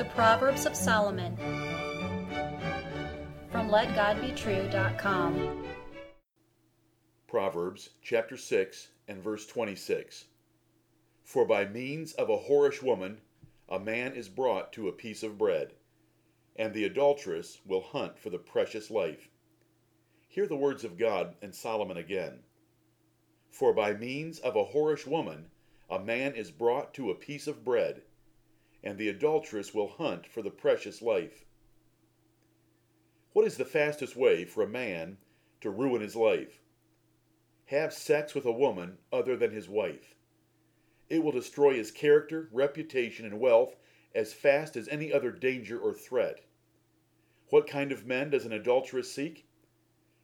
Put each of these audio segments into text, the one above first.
The Proverbs of Solomon from LetGodBetrue.com. Proverbs chapter 6 and verse 26. For by means of a whorish woman a man is brought to a piece of bread, and the adulteress will hunt for the precious life. Hear the words of God and Solomon again. For by means of a whorish woman a man is brought to a piece of bread, and the adulteress will hunt for the precious life. What is the fastest way for a man to ruin his life? Have sex with a woman other than his wife. It will destroy his character, reputation, and wealth as fast as any other danger or threat. What kind of men does an adulteress seek?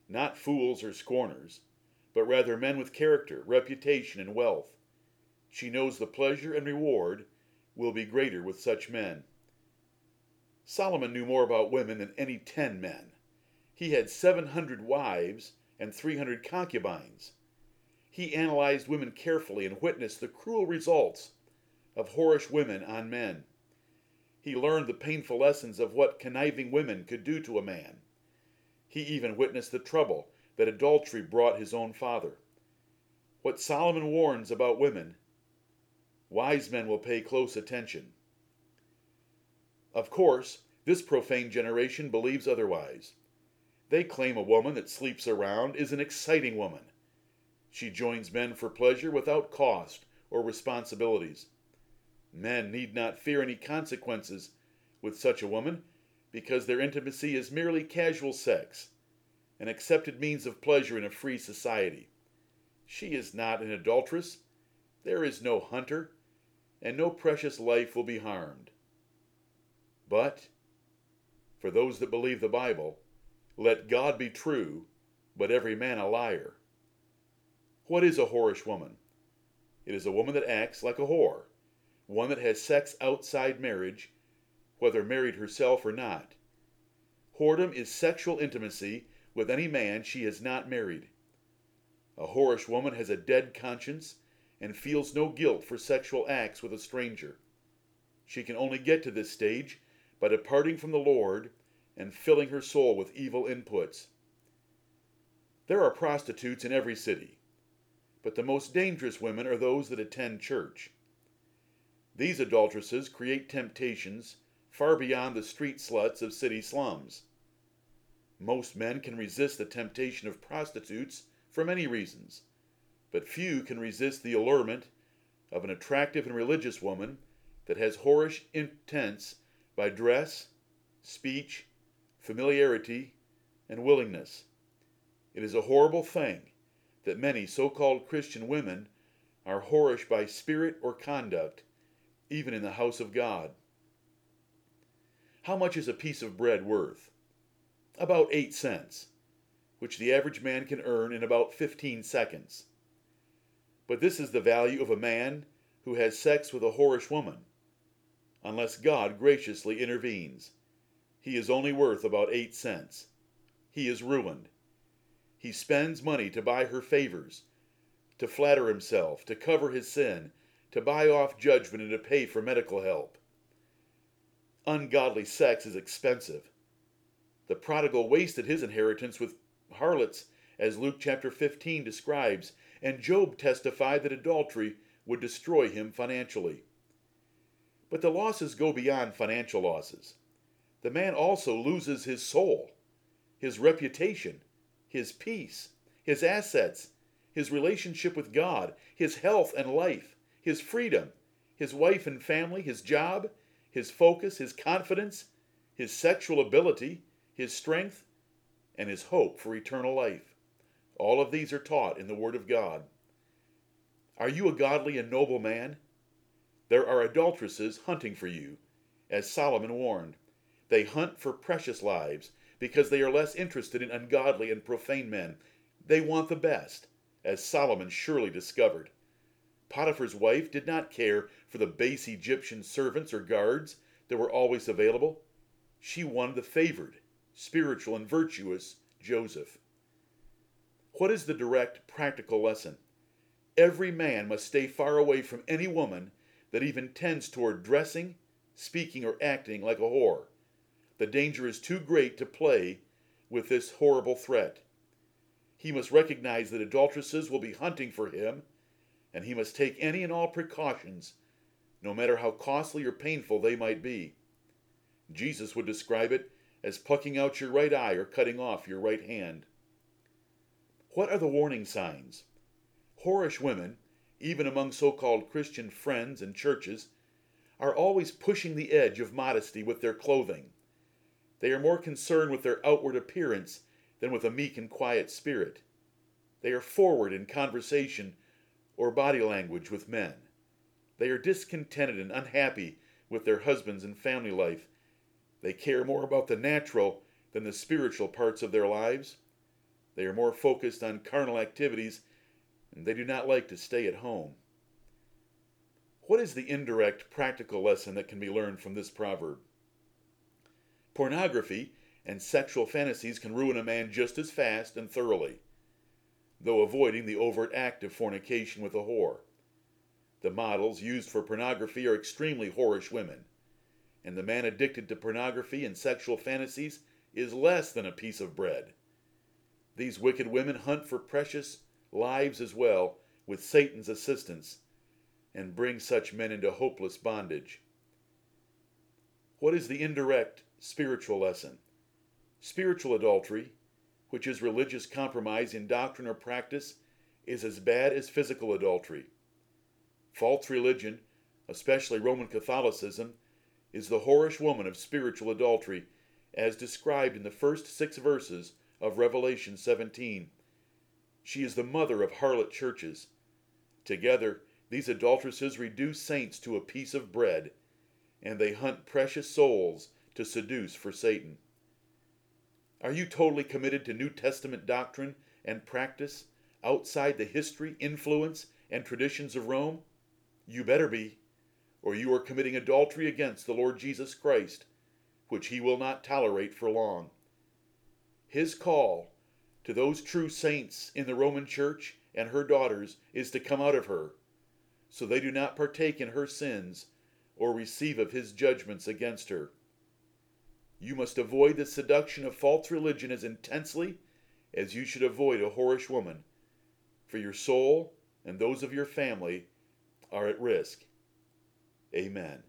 Not fools or scorners, but rather men with character, reputation, and wealth. She knows the pleasure and reward will be greater with such men. Solomon knew more about women than any ten men. He had 700 wives and 300 concubines. He analyzed women carefully and witnessed the cruel results of whorish women on men. He learned the painful lessons of what conniving women could do to a man. He even witnessed the trouble that adultery brought his own father. What Solomon warns about women Wise men will pay close attention. Of course, this profane generation believes otherwise. They claim a woman that sleeps around is an exciting woman. She joins men for pleasure without cost or responsibilities. Men need not fear any consequences with such a woman because their intimacy is merely casual sex, an accepted means of pleasure in a free society. She is not an adulteress. There is no hunter and no precious life will be harmed. But, for those that believe the Bible, let God be true, but every man a liar. What is a whorish woman? It is a woman that acts like a whore, one that has sex outside marriage, whether married herself or not. Whoredom is sexual intimacy with any man she has not married. A whorish woman has a dead conscience and feels no guilt for sexual acts with a stranger. She can only get to this stage by departing from the Lord and filling her soul with evil inputs. There are prostitutes in every city, but the most dangerous women are those that attend church. These adulteresses create temptations far beyond the street sluts of city slums. Most men can resist the temptation of prostitutes for many reasons but few can resist the allurement of an attractive and religious woman that has whorish intents by dress, speech, familiarity, and willingness. It is a horrible thing that many so called Christian women are whorish by spirit or conduct, even in the house of God. How much is a piece of bread worth? About eight cents, which the average man can earn in about 15 seconds. But this is the value of a man who has sex with a whorish woman. Unless God graciously intervenes, he is only worth about eight cents. He is ruined. He spends money to buy her favors, to flatter himself, to cover his sin, to buy off judgment, and to pay for medical help. Ungodly sex is expensive. The prodigal wasted his inheritance with harlots, as Luke chapter 15 describes, and Job testified that adultery would destroy him financially. But the losses go beyond financial losses. The man also loses his soul, his reputation, his peace, his assets, his relationship with God, his health and life, his freedom, his wife and family, his job, his focus, his confidence, his sexual ability, his strength, and his hope for eternal life. All of these are taught in the Word of God. Are you a godly and noble man? There are adulteresses hunting for you, as Solomon warned. They hunt for precious lives because they are less interested in ungodly and profane men. They want the best, as Solomon surely discovered. Potiphar's wife did not care for the base Egyptian servants or guards that were always available. She wanted the favored, spiritual, and virtuous Joseph. What is the direct, practical lesson? Every man must stay far away from any woman that even tends toward dressing, speaking, or acting like a whore. The danger is too great to play with this horrible threat. He must recognize that adulteresses will be hunting for him, and he must take any and all precautions, no matter how costly or painful they might be. Jesus would describe it as plucking out your right eye or cutting off your right hand. What are the warning signs? Whorish women, even among so called Christian friends and churches, are always pushing the edge of modesty with their clothing. They are more concerned with their outward appearance than with a meek and quiet spirit. They are forward in conversation or body language with men. They are discontented and unhappy with their husbands and family life. They care more about the natural than the spiritual parts of their lives. They are more focused on carnal activities, and they do not like to stay at home. What is the indirect practical lesson that can be learned from this proverb? Pornography and sexual fantasies can ruin a man just as fast and thoroughly, though avoiding the overt act of fornication with a whore. The models used for pornography are extremely whorish women, and the man addicted to pornography and sexual fantasies is less than a piece of bread. These wicked women hunt for precious lives as well with Satan's assistance and bring such men into hopeless bondage. What is the indirect spiritual lesson? Spiritual adultery, which is religious compromise in doctrine or practice, is as bad as physical adultery. False religion, especially Roman Catholicism, is the whorish woman of spiritual adultery, as described in the first six verses of Revelation 17. She is the mother of harlot churches. Together, these adulteresses reduce saints to a piece of bread, and they hunt precious souls to seduce for Satan. Are you totally committed to New Testament doctrine and practice outside the history, influence, and traditions of Rome? You better be, or you are committing adultery against the Lord Jesus Christ, which he will not tolerate for long. His call to those true saints in the Roman Church and her daughters is to come out of her, so they do not partake in her sins or receive of his judgments against her. You must avoid the seduction of false religion as intensely as you should avoid a whorish woman, for your soul and those of your family are at risk. Amen.